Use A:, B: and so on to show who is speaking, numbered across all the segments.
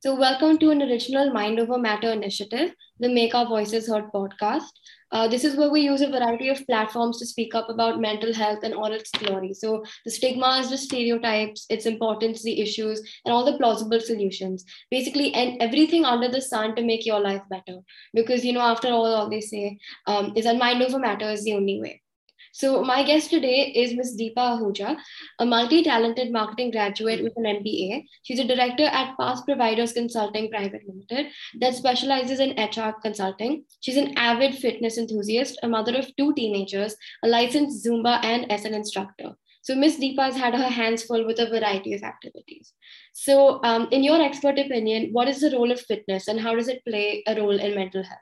A: So, welcome to an original Mind Over Matter initiative, the Make Our Voices Heard podcast. Uh, this is where we use a variety of platforms to speak up about mental health and all its glory. So, the stigmas, the stereotypes, its importance, the issues, and all the plausible solutions. Basically, and everything under the sun to make your life better. Because, you know, after all, all they say um, is that mind over matter is the only way. So my guest today is Ms. Deepa Ahuja, a multi-talented marketing graduate with an MBA. She's a director at Past Providers Consulting Private Limited that specializes in HR consulting. She's an avid fitness enthusiast, a mother of two teenagers, a licensed Zumba and SN instructor. So Ms. Deepa has had her hands full with a variety of activities. So um, in your expert opinion, what is the role of fitness and how does it play a role in mental health?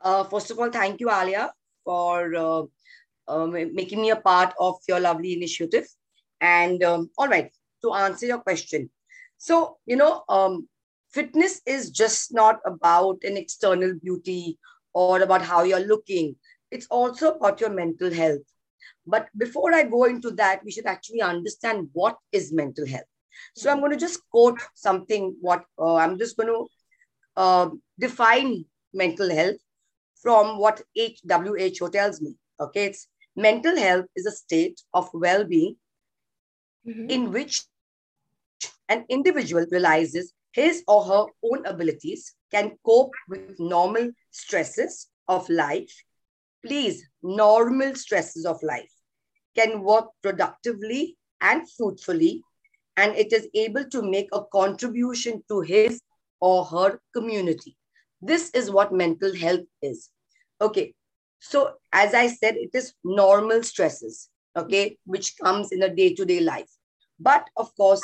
B: Uh, first of all, thank you, Alia, for uh, uh, making me a part of your lovely initiative. And um, all right, to answer your question. So, you know, um, fitness is just not about an external beauty or about how you're looking. It's also about your mental health. But before I go into that, we should actually understand what is mental health. So I'm going to just quote something. What uh, I'm just going to uh, define mental health from what WHO tells me. Okay, it's mental health is a state of well-being mm-hmm. in which an individual realizes his or her own abilities, can cope with normal stresses of life, please, normal stresses of life, can work productively and fruitfully, and it is able to make a contribution to his or her community. This is what mental health is. Okay. So, as I said, it is normal stresses, okay, which comes in a day to day life. But of course,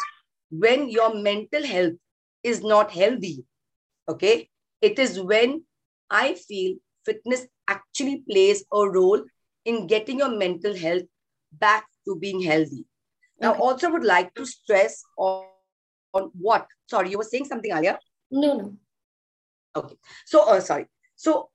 B: when your mental health is not healthy, okay, it is when I feel fitness actually plays a role in getting your mental health back to being healthy. Now, okay. also would like to stress on, on what? Sorry, you were saying something earlier?
A: No, no.
B: Okay. So, uh, sorry. So,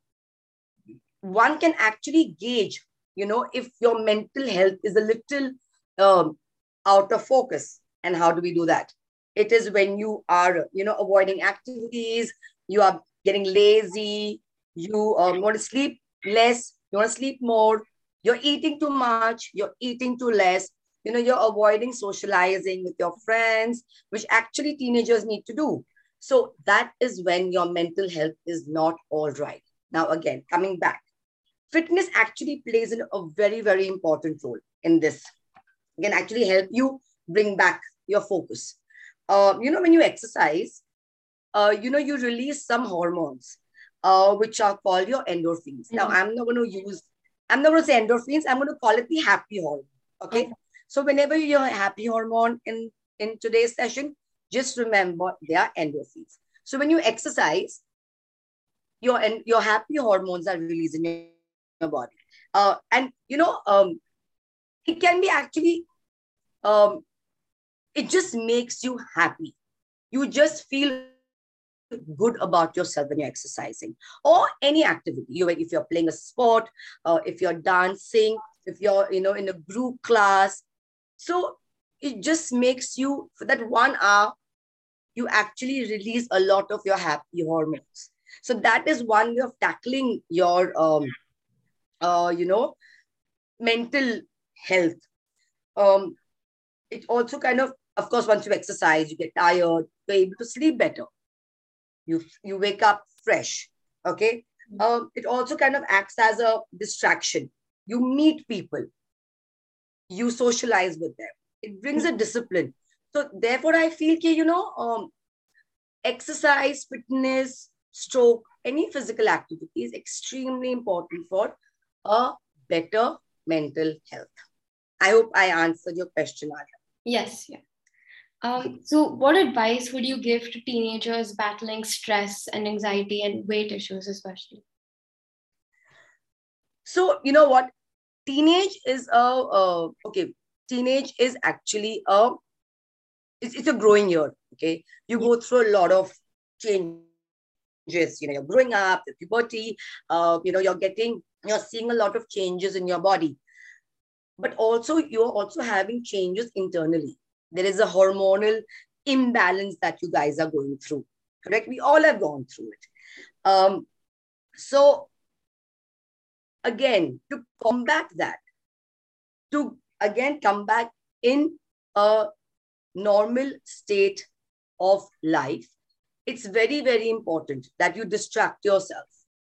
B: one can actually gauge, you know, if your mental health is a little um, out of focus. And how do we do that? It is when you are, you know, avoiding activities, you are getting lazy, you um, want to sleep less, you want to sleep more, you're eating too much, you're eating too less, you know, you're avoiding socializing with your friends, which actually teenagers need to do. So that is when your mental health is not all right. Now, again, coming back, fitness actually plays in a very, very important role in this. It can actually help you bring back your focus. Uh, you know, when you exercise, uh, you know, you release some hormones, uh, which are called your endorphins. Mm-hmm. Now, I'm not going to use, I'm not going to say endorphins, I'm going to call it the happy hormone. Okay. okay. So whenever you hear happy hormone in, in today's session, just remember they are endorphins. So when you exercise, your, and your happy hormones are released in your body. Uh, and you know, um, it can be actually, um, it just makes you happy. You just feel good about yourself when you're exercising or any activity. You, if you're playing a sport, uh, if you're dancing, if you're you know in a group class, so it just makes you for that one hour, you actually release a lot of your happy hormones. So that is one way of tackling your um, uh, you know, mental health. Um, it also kind of, of course, once you exercise, you get tired, you're able to sleep better. You, you wake up fresh. Okay. Um, it also kind of acts as a distraction. You meet people, you socialize with them. It brings a discipline. So therefore, I feel that, you know, um, exercise, fitness, stroke, any physical activity is extremely important for a better mental health. I hope I answered your question, Arya.
A: Yes, yeah. Um, so, what advice would you give to teenagers battling stress and anxiety and weight issues, especially?
B: So, you know what? Teenage is a uh, okay. Teenage is actually a it's, it's a growing year. Okay, you go through a lot of changes. You know, you're growing up, the puberty. Uh, you know, you're getting you're seeing a lot of changes in your body but also you're also having changes internally there is a hormonal imbalance that you guys are going through. Correct? We all have gone through it. Um, so, again, to combat that, to again come back in a normal state of life, it's very, very important that you distract yourself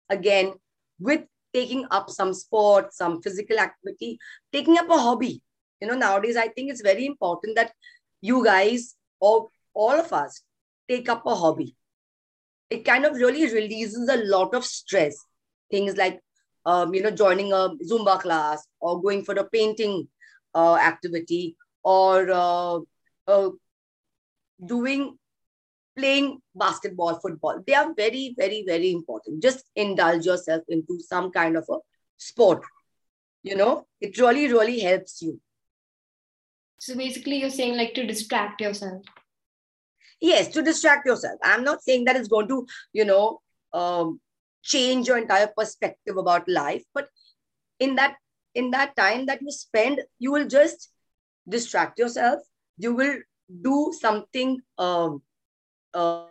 B: again with taking up some sport, some physical activity, taking up a hobby. You know, nowadays, I think it's very important that you guys or all of us take up a hobby. It kind of really releases a lot of stress. Things like, um, you know, joining a Zumba class or going for a painting uh, activity or uh, uh, doing playing basketball, football. They are very, very, very important. Just indulge yourself into some kind of a sport. You know, it really, really helps you.
A: So basically, you're saying like to distract yourself.
B: Yes, to distract yourself. I'm not saying that it's going to, you know, um, change your entire perspective about life, but in that in that time that you spend, you will just distract yourself. You will do something um, uh,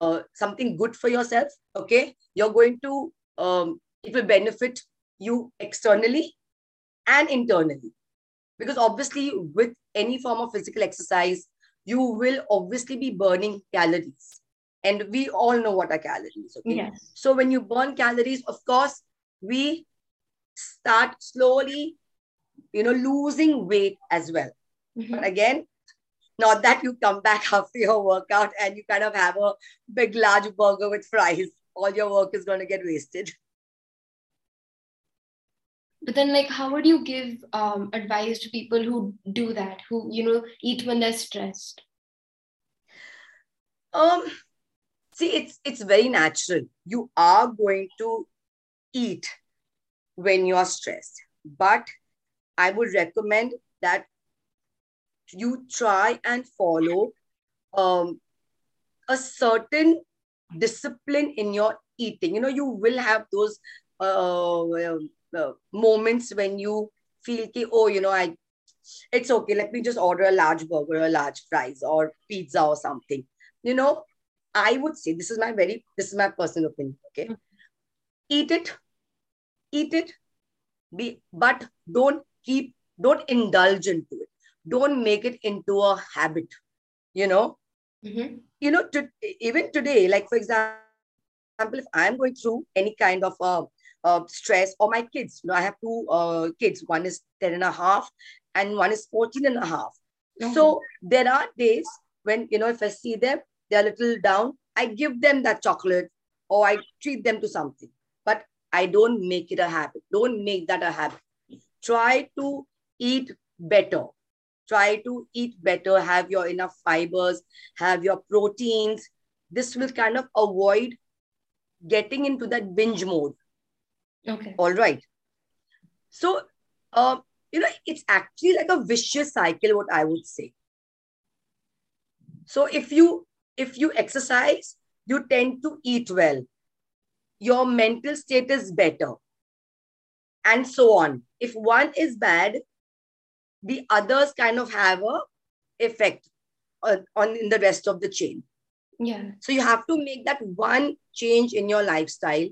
B: uh, something good for yourself okay? You're going to um, it will benefit you externally and internally. Because obviously with any form of physical exercise you will obviously be burning calories. And we all know what are calories okay?
A: Yes.
B: so when you burn calories of course we start slowly you know losing weight as well mm-hmm. but again not that you come back after your workout and you kind of have a big, large burger with fries. All your work is going to get wasted.
A: But then, like, how would you give um, advice to people who do that, who, you know, eat when they're stressed?
B: Um, see, it's it's very natural. You are going to eat when you are stressed, but I would recommend that you try and follow um, a certain discipline in your eating. You know, you will have those uh, uh, moments when you feel, ki, oh, you know, I, it's okay. Let me just order a large burger, a large fries, or pizza, or something. You know, I would say this is my very, this is my personal opinion. Okay, mm-hmm. eat it, eat it, be, but don't keep, don't indulge into it don't make it into a habit you know? Mm-hmm. you know to, even today like for example if i'm going through any kind of uh, uh, stress or my kids you know i have two uh, kids. One is 10 and a half and one is 14 and a half. Mm-hmm. so there are days when you know if i see them they're a little down i give them that chocolate or i treat them to something. But i don't make it a habit. Don't make that a habit. Try to eat better try to eat better, have your enough fibers, have your proteins. This will kind of avoid getting into that binge mode.
A: Okay.
B: All right. So, uh, you know, it's actually like a vicious cycle, what I would say. So if you if you exercise, you tend to eat well. Your mental state is better. And so on. If one is bad, the others kind of have a effect on, on in the rest of the chain
A: yeah
B: so you have to make that one change in your lifestyle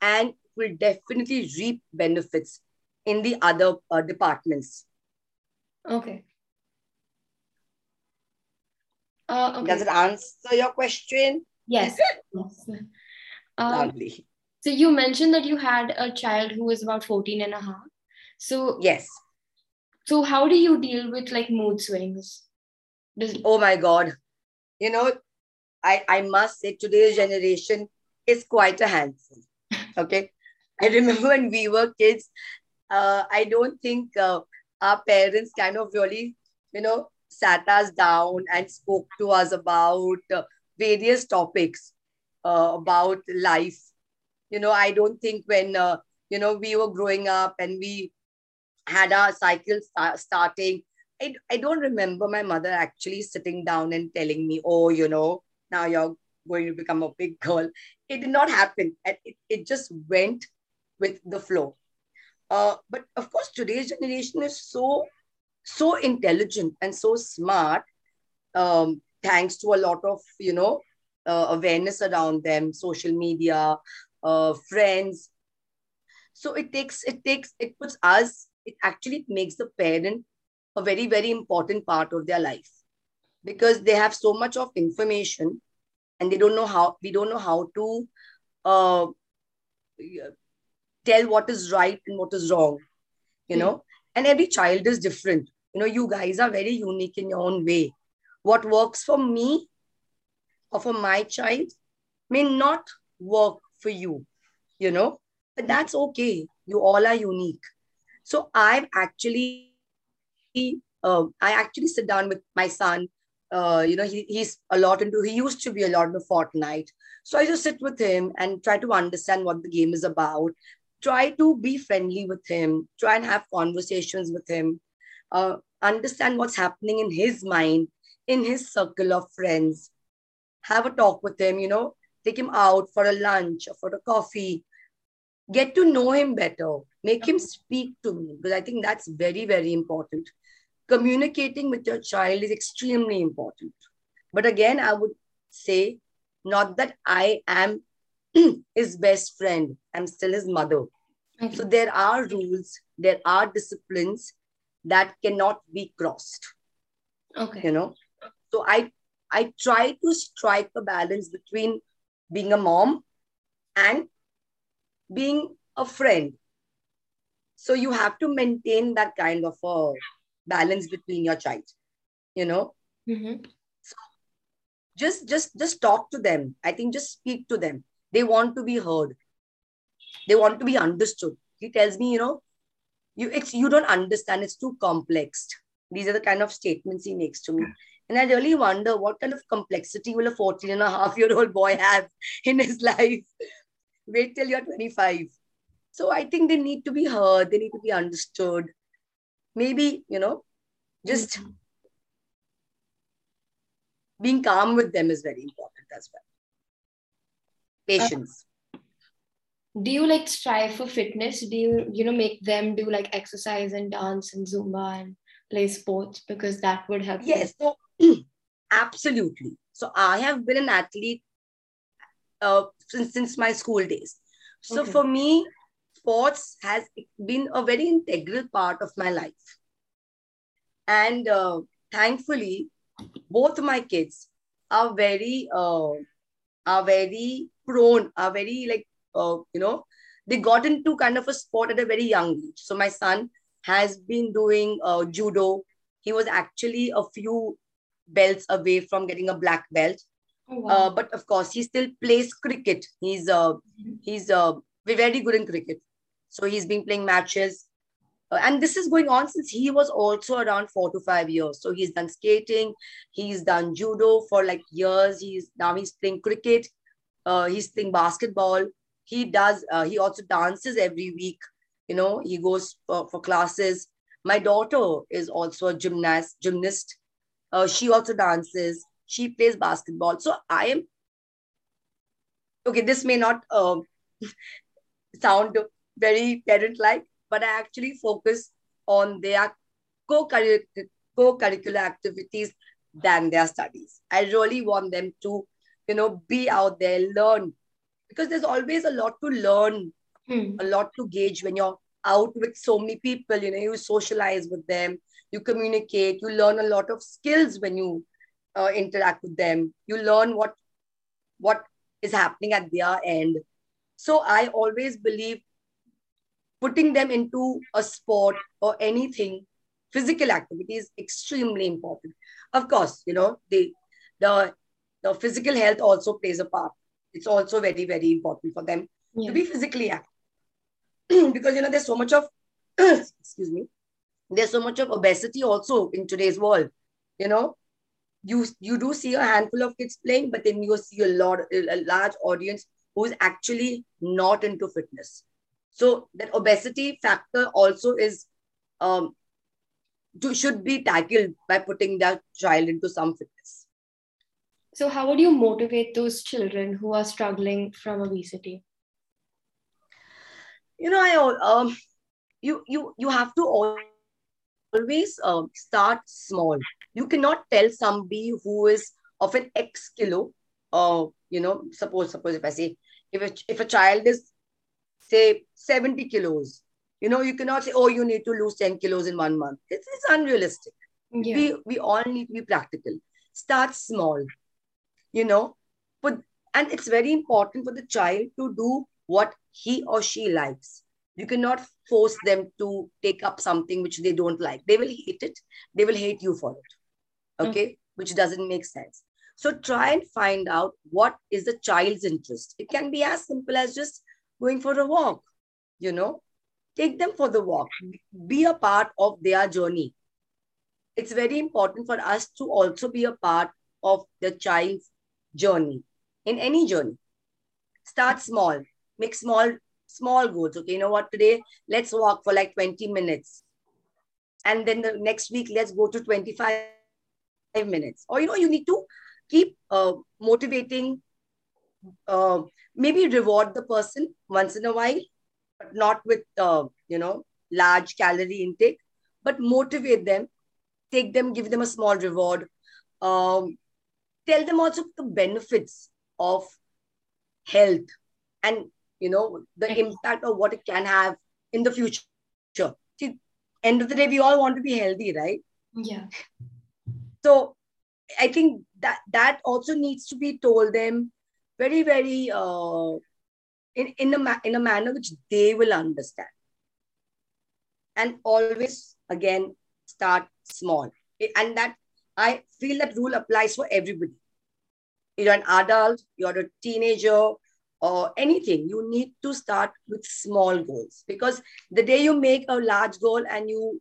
B: and will definitely reap benefits in the other uh, departments
A: okay uh, okay.
B: Does it answer your question?
A: Yes. yes.
B: Um, Lovely.
A: So you mentioned that you had a child who was about 14 and a half. So
B: yes.
A: So how do you deal with like mood swings?
B: Does... Oh my God. You know, I, I must say today's generation is quite a handful. Okay. I remember when we were kids, uh, I don't think uh, our parents kind of really, you know, sat us down and spoke to us about uh, various topics uh, about life. You know, I don't think when, uh, you know, we were growing up and we had our cycle start, starting. I, I don't remember my mother actually sitting down and telling me, oh, you know, now you're going to become a big girl. It did not happen. It, it just went with the flow. Uh, but of course, today's generation is so, so intelligent and so smart um, thanks to a lot of you know uh, awareness around them social media uh, friends so it takes it takes it puts us it actually makes the parent a very very important part of their life. Because they have so much of information and they don't know how we don't know how to uh, tell what is right and what is wrong you know? And every child is different. You know you guys are very unique in your own way. What works for me or for my child may not work for you you know? But that's okay. You all are unique so i've actually uh, i actually sit down with my son uh, you know he, he's a lot into he used to be a lot into fortnite. So i just sit with him and try to understand what the game is about try to be friendly with him try and have conversations with him uh, understand what's happening in his mind in his circle of friends. Have a talk with him you know take him out for a lunch or for a coffee get to know him better. Make him speak to me because i think that's very very important. Communicating with your child is extremely important. But again i would say not that i am his best friend i'm still his mother. Okay. so there are rules there are disciplines that cannot be crossed
A: okay.
B: you know? So i i try to strike a balance between being a mom and being a friend. So you have to maintain that kind of a balance between your child you know?
A: Mm-hmm.
B: so just just just talk to them. I think just speak to them. They want to be heard. They want to be understood. He tells me you know you it's you don't understand. It's too complex. These are the kind of statements he makes to me. And i really wonder what kind of complexity will a 14 and a half year old boy have in his life wait till you're 25 so i think they need to be heard they need to be understood. Maybe you know just mm-hmm. being calm with them is very important as well. Patience.
A: Uh, do you like strive for fitness? Do you you know make them do like exercise and dance and zumba and play sports? Because that would help
B: yes so absolutely. So i have been an athlete uh, since, since my school days so okay. for me sports has been a very integral part of my life. And uh, thankfully, both my kids are very, uh, are very prone, are very like, uh, you know, they got into kind of a sport at a very young age. So my son has been doing uh, judo. He was actually a few belts away from getting a black belt. Oh, wow. uh, but of course, he still plays cricket. He's uh, mm-hmm. he's uh, very good in cricket. So he's been playing matches. Uh, and this is going on since he was also around four to five years. So he's done skating, he's done judo for like years. He's now he's playing cricket, uh, he's playing basketball. He does, uh, he also dances every week. You know, he goes for, for classes. My daughter is also a gymnast, gymnast. Uh, she also dances. She plays basketball. So I am okay. This may not uh, sound very parent like, but I actually focus on their co-curricular activities than their studies. I really want them to, you know, be out there, learn, because there's always a lot to learn,
A: hmm.
B: a lot to gauge when you're out with so many people. You know, you socialize with them, you communicate, you learn a lot of skills when you uh, interact with them. You learn what what is happening at their end. So I always believe putting them into a sport or anything, physical activity is extremely important. Of course, you know, the the the physical health also plays a part. It's also very, very important for them yeah. to be physically active. because you know, there's so much of excuse me, there's so much of obesity also in today's world. You know, you you do see a handful of kids playing, but then you see a lot, a large audience who's actually not into fitness. So that obesity factor also is um, to, should be tackled by putting that child into some fitness.
A: So how would you motivate those children who are struggling from obesity?
B: You know, I um, you you you have to always um, start small. You cannot tell somebody who is of an X kilo, uh, you know, suppose, suppose if I say, if a, if a child is, say, 70 kilos, you know, you cannot say, oh, you need to lose 10 kilos in one month. It's, it's unrealistic. Yeah. We, we all need to be practical. Start small, you know, but, and it's very important for the child to do what he or she likes. You cannot force them to take up something which they don't like. They will hate it. They will hate you for it. Okay. Mm. Which doesn't make sense. So try and find out what is the child's interest. It can be as simple as just going for a walk, you know, take them for the walk, be a part of their journey. It's very important for us to also be a part of the child's journey in any journey. Start small, make small, small goals. Okay, you know what, today, let's walk for like 20 minutes. And then the next week, let's go to 25 minutes. Or, you know, you need to keep uh, motivating, uh, maybe reward the person once in a while, but not with, uh, you know, large calorie intake, but motivate them, take them, give them a small reward. Um, tell them also the benefits of health and, you know, the impact of what it can have in the future. See, end of the day, we all want to be healthy, right?
A: Yeah.
B: So I think that that also needs to be told them very, very uh, in, in, a ma- in a manner which they will understand. And always, again, start small. And that I feel that rule applies for everybody. You're an adult, you're a teenager, or anything, you need to start with small goals because the day you make a large goal and you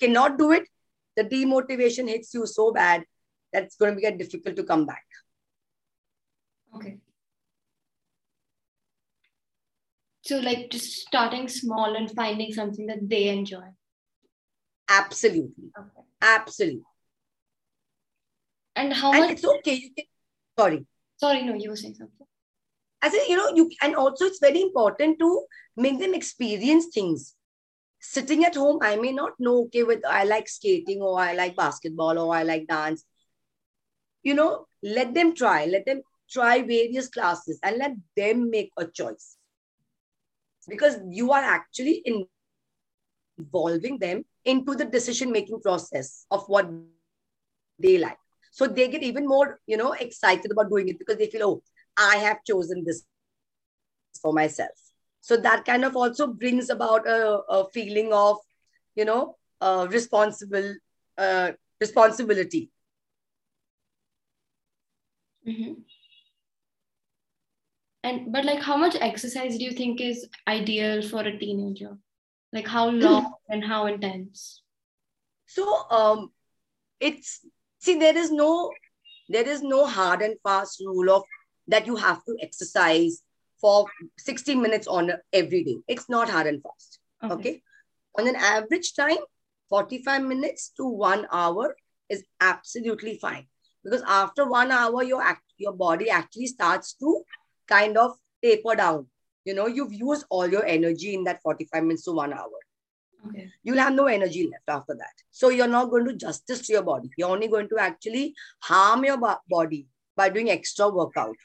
B: cannot do it, the demotivation hits you so bad that's going to be get difficult to come back.
A: Okay. So, like just starting small and finding something that they enjoy.
B: Absolutely. Okay. Absolutely.
A: And how and much?
B: It's okay. You can. Sorry.
A: Sorry, no, you were saying something.
B: I said, you know, you and also it's very important to make them experience things sitting at home, I may not know, okay, with I like skating or I like basketball or I like dance you know, let them try, let them try various classes and let them make a choice. Because you are actually involving them into the decision making process of what they like. So they get even more, you know, excited about doing it because they feel, oh, I have chosen this for myself. So that kind of also brings about a, a feeling of, you know, uh, responsible uh, responsibility
A: Mm-hmm. And but like, how much exercise do you think is ideal for a teenager? Like, how long and how intense?
B: So, um, it's see there is no there is no hard and fast rule of that you have to exercise for 60 minutes on every day. It's not hard and fast. Okay. okay. On an average time, 45 minutes to one hour is absolutely fine because after one hour your act, your body actually starts to kind of taper down you know you've used all your energy in that 45 minutes to one hour
A: okay.
B: you'll have no energy left after that so you're not going to justice to your body you're only going to actually harm your body by doing extra workout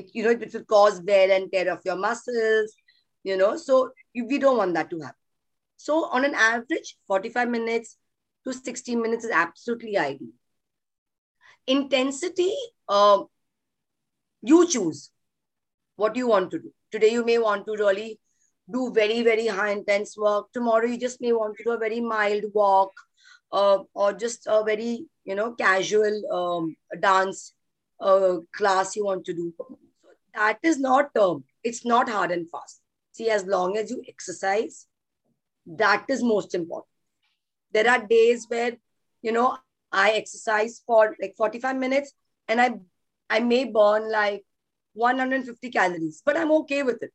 B: it you know it will cause wear and tear of your muscles you know so we don't want that to happen so on an average 45 minutes to 60 minutes is absolutely ideal intensity, uh, you choose what you want to do. Today, you may want to really do very, very high intense work. Tomorrow, you just may want to do a very mild walk uh, or just a very, you know, casual um, dance uh, class you want to do. That is not, it's not hard and fast. See, as long as you exercise, that is most important. There are days where, you know, I exercise for like 45 minutes and I I may burn like 150 calories, but I'm okay with it.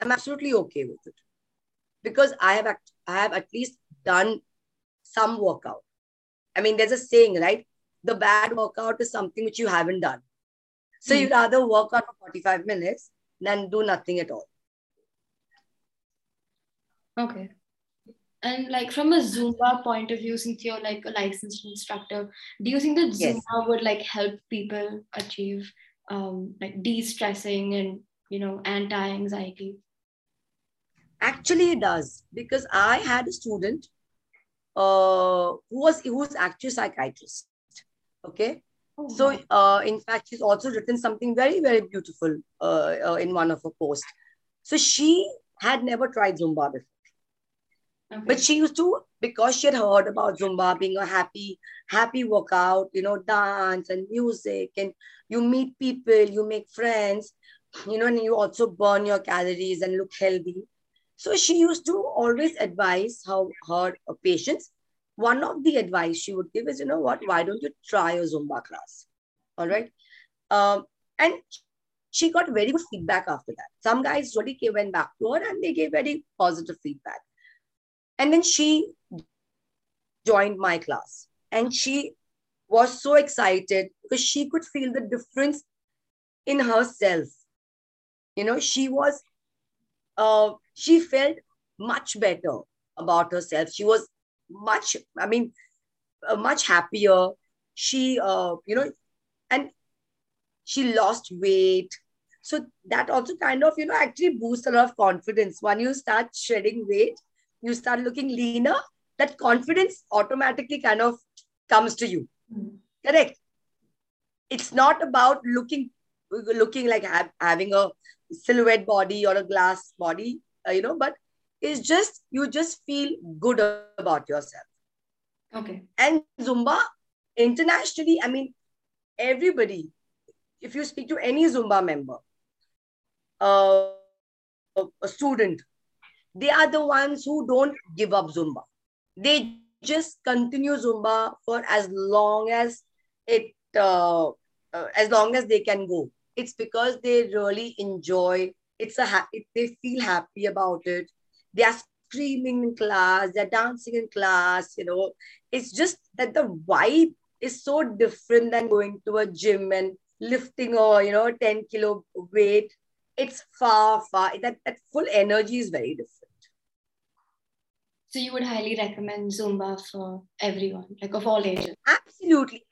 B: I'm absolutely okay with it because I have act, I have at least done some workout. I mean, there's a saying, right? The bad workout is something which you haven't done. So mm. you'd rather work out for 45 minutes than do nothing at all.
A: Okay. And like from a Zumba point of view, since you're like a licensed instructor, do you think that Zumba yes. would like help people achieve um, like de-stressing and you know anti-anxiety?
B: Actually, it does because I had a student uh, who was who was actually a psychiatrist. Okay, oh, so uh, in fact, she's also written something very very beautiful uh, uh, in one of her posts. So she had never tried Zumba before. Okay. But she used to, because she had heard about Zumba being a happy, happy workout, you know, dance and music, and you meet people, you make friends, you know, and you also burn your calories and look healthy. So she used to always advise how her patients. One of the advice she would give is, you know what, why don't you try a Zumba class? All right. Um, and she got very good feedback after that. Some guys really came, went back to her and they gave very positive feedback. And then she joined my class and she was so excited because she could feel the difference in herself. You know, she was, uh, she felt much better about herself. She was much, I mean, uh, much happier. She, uh, you know, and she lost weight. So that also kind of, you know, actually boosts a lot of confidence. When you start shedding weight, you start looking leaner, that confidence automatically kind of comes to you. Mm-hmm. Correct. It's not about looking looking like ha- having a silhouette body or a glass body, uh, you know, but it's just you just feel good about yourself.
A: Okay.
B: And Zumba internationally, I mean, everybody, if you speak to any Zumba member, uh, a student, they are the ones who don't give up Zumba. They just continue Zumba for as long as it, uh, uh, as long as they can go. It's because they really enjoy. It's a ha- it, they feel happy about it. They are screaming in class. They're dancing in class. You know, it's just that the vibe is so different than going to a gym and lifting a you know 10 kilo weight it's far far that, that full energy is very different
A: so you would highly recommend Zumba for everyone, like of all ages?
B: Absolutely.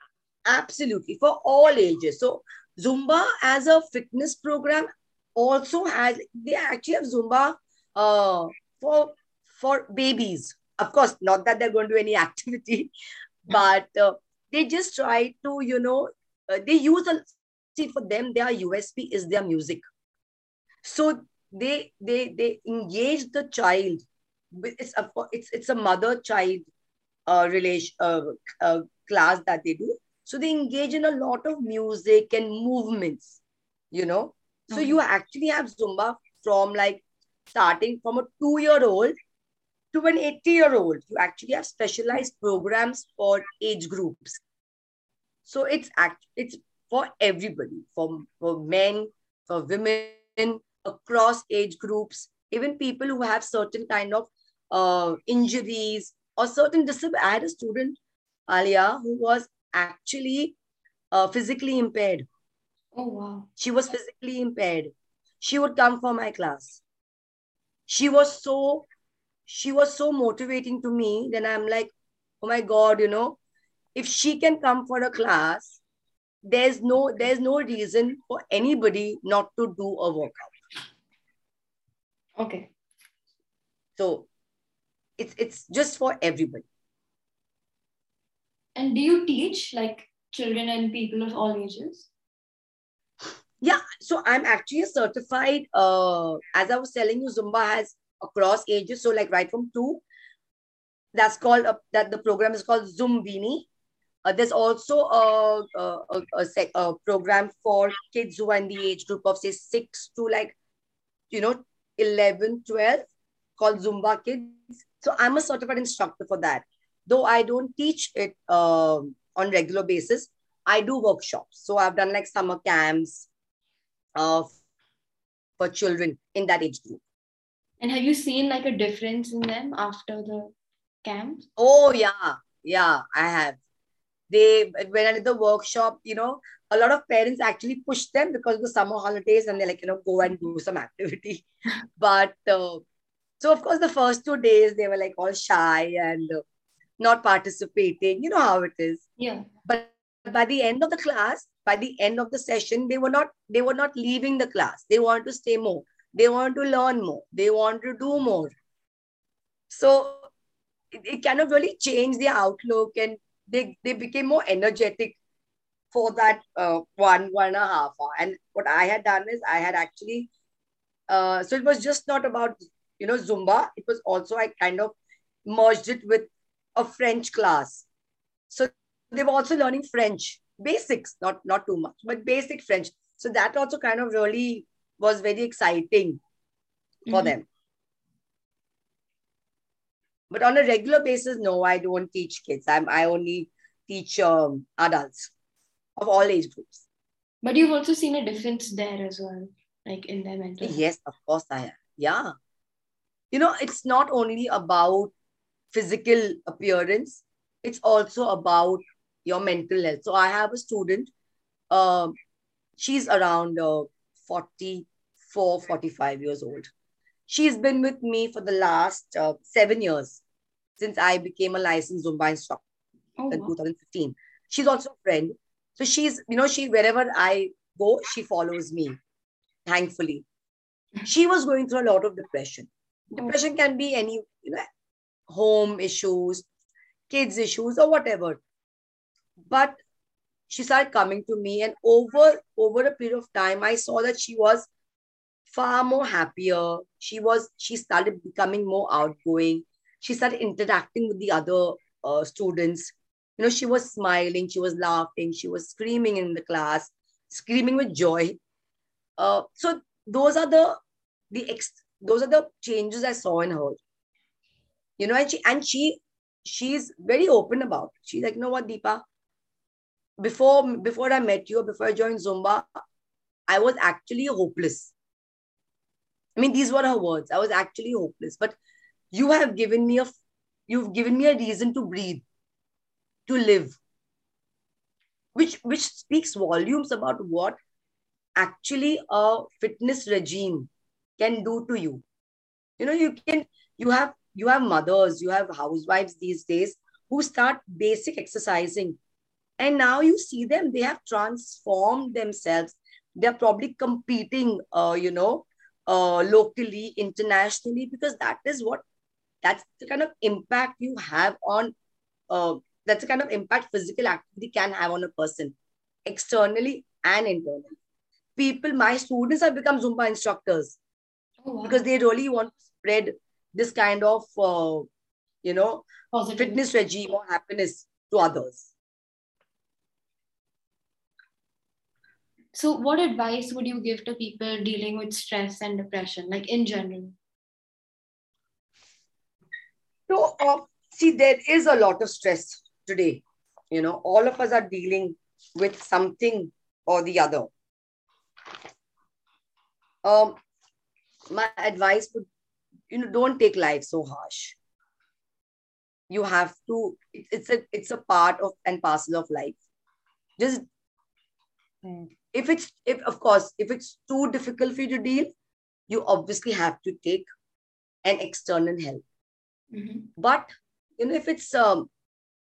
B: Absolutely. For all ages. So Zumba as a fitness program also has, they actually have Zumba uh, for, for babies. Of course, not that they're going to do any activity, but uh, they just try to, you know, uh, they use a, see for them, their USP is their music. So they, they, they engage the child it's a it's it's a mother child uh, relation uh, uh, class that they do so they engage in a lot of music and movements you know so okay. you actually have zumba from like starting from a 2 year old to an 80 year old you actually have specialized programs for age groups so it's act it's for everybody for, for men for women across age groups even people who have certain kind of uh, injuries or certain disability. I had a student, Alia, who was actually uh, physically impaired.
A: Oh, wow.
B: She was physically impaired. She would come for my class. She was so, she was so motivating to me. Then I'm like, oh my God, you know, if she can come for a class, there's no, there's no reason for anybody not to do a workout.
A: Okay.
B: So it's it's just for everybody
A: and do you teach like children and people of all ages
B: yeah so i'm actually a certified uh as i was telling you zumba has across ages so like right from two that's called a, that the program is called zumbini uh, there's also a, a, a, a, program for kids who are in the age group of say 6 to like you know 11 12 called zumba kids so I'm a certified instructor for that. Though I don't teach it uh, on regular basis, I do workshops. So I've done like summer camps uh, for children in that age group.
A: And have you seen like a difference in them after the camp?
B: Oh yeah, yeah, I have. They when I did the workshop, you know, a lot of parents actually push them because of the summer holidays and they're like, you know, go and do some activity. but uh, So, of course, the first two days they were like all shy and uh, not participating. You know how it is.
A: Yeah.
B: But by the end of the class, by the end of the session, they were not they were not leaving the class. They want to stay more. They want to learn more. They want to do more. So it, it kind of really changed their outlook and they, they became more energetic for that uh, one, one and a half hour. And what I had done is I had actually, uh, so it was just not about, you know, Zumba. It was also, I kind of merged it with a French class. So they were also learning French, basics, not, not too much, but basic French. So that also kind of really was very exciting for mm-hmm. them. But on a regular basis, no, I don't teach kids. I'm, I only teach um, adults of all age groups.
A: But you've also seen a difference there as well, like in their mental.
B: Yes, of course I have. Yeah. You know, it's not only about physical appearance, it's also about your mental health. So I have a student, uh, she's around uh, 44, 45 years old. She's been with me for the last uh, seven years since I became a licensed Zumba instructor oh, in wow. 2015. She's also a friend. So she's, you know, she wherever I go, she follows me, thankfully. She was going through a lot of depression. Depression can be any, you know, home issues, kids issues, or whatever. But she started coming to me, and over over a period of time, I saw that she was far more happier. She was she started becoming more outgoing. She started interacting with the other uh, students. You know, she was smiling, she was laughing, she was screaming in the class, screaming with joy. Uh, so those are the the ex, those are the changes I saw in her. You know, and she and she she's very open about it. She's like, you know what, Deepa? Before before I met you, before I joined Zumba, I was actually hopeless. I mean, these were her words. I was actually hopeless. But you have given me a you've given me a reason to breathe, to live. Which which speaks volumes about what actually a fitness regime can do to you. You know, you can you have you have mothers, you have housewives these days who start basic exercising. And now you see them, they have transformed themselves. They're probably competing, uh, you know, uh, locally, internationally, because that is what that's the kind of impact you have on uh, that's the kind of impact physical activity can have on a person externally and internally. People, my students have become Zumba instructors oh, wow. because they really want to spread this kind of, uh, you know, Positive. fitness regime or happiness to others.
A: So, what advice would you give to people dealing with stress and depression, like in general?
B: So, uh, see, there is a lot of stress today. You know, all of us are dealing with something or the other. Um, my advice would, you know, don't take life so harsh. You have to. It's a it's a part of and parcel of life. Just if it's if of course if it's too difficult for you to deal you obviously have to take an external help. Mm-hmm. but you know if it's um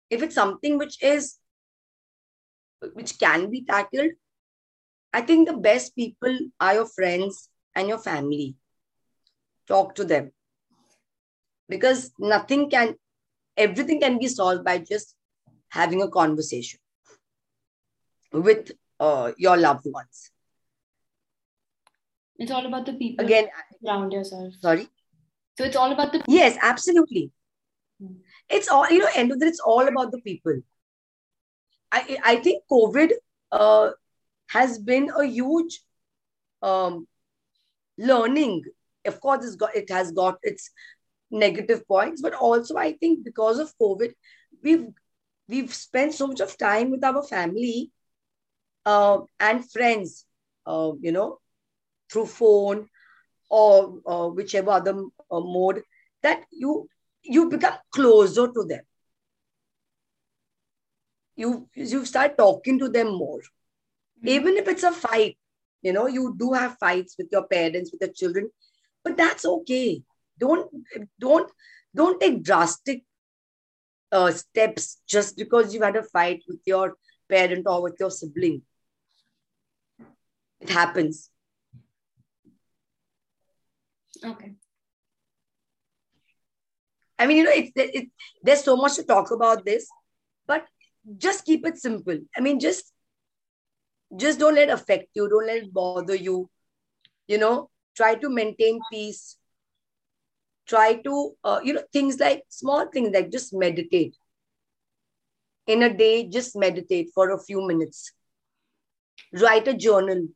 B: if it's something which is which can be tackled i think the best people are your friends and your family. Talk to them. Because nothing can everything can be solved by just having a conversation with uh, your loved ones.
A: It's all about the people
B: again
A: around yourself.
B: Sorry.
A: So it's all about the people.
B: yes, absolutely. Hmm. It's all you know. End of it, it's all about the people. I I think COVID uh, has been a huge um, learning. Of course, it's got it has got its negative points, but also I think because of COVID, we've we've spent so much of time with our family uh, and friends, uh, you know, through phone or uh, whichever other uh, mode, that you you become closer to them. You you start talking to them more, mm-hmm. even if it's a fight. You know, you do have fights with your parents, with your children, but that's okay. don't don't don't take drastic uh, steps just because you had a fight with your parent or with your sibling. It happens.
A: Okay.
B: I mean, you know, it's it, it, there's so much to talk about this, but just keep it simple. I mean, just just don't let it affect you. Don't let it bother you. You know, try to maintain peace. Try to, uh, you know, things like small things like just meditate. In a day, just meditate for a few minutes. Write a journal.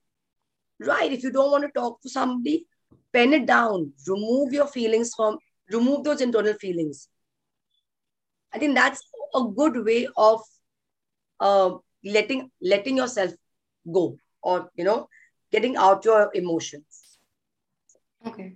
B: Write. If you don't want to talk to somebody, pen it down. Remove your feelings from, remove those internal feelings. I think that's a good way of uh, letting letting yourself go or you know getting out your emotions
A: okay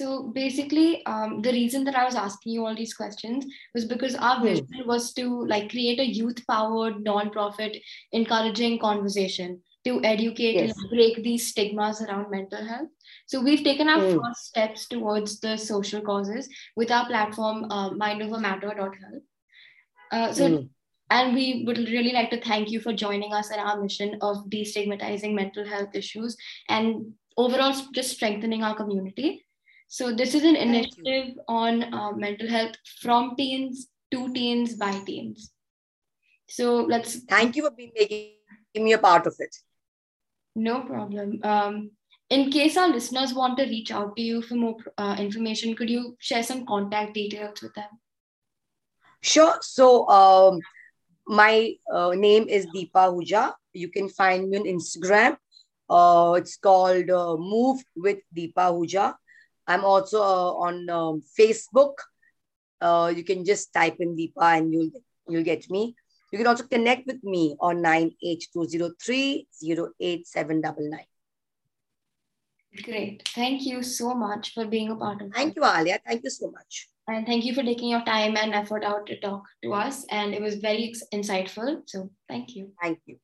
A: so basically um, the reason that i was asking you all these questions was because our hmm. vision was to like create a youth powered non-profit encouraging conversation to educate yes. and break these stigmas around mental health so we've taken our mm. first steps towards the social causes with our platform uh, mindovermatter.health uh, so mm. And we would really like to thank you for joining us in our mission of destigmatizing mental health issues and overall just strengthening our community. So, this is an initiative on uh, mental health from teens to teens by teens. So, let's
B: thank you for being making me a part of it.
A: No problem. Um, in case our listeners want to reach out to you for more uh, information, could you share some contact details with them?
B: Sure. So, um, my uh, name is Deepa Ahuja. You can find me on Instagram. Uh, it's called uh, Move with Deepa Ahuja. I'm also uh, on um, Facebook. Uh, you can just type in Deepa and you'll you'll get me. You can also connect with me on 98203 08799.
A: Great. Thank you so much for being a part of
B: Thank you, Alia. Thank you so much.
A: And thank you for taking your time and effort out to talk to us. And it was very insightful. So thank you.
B: Thank you.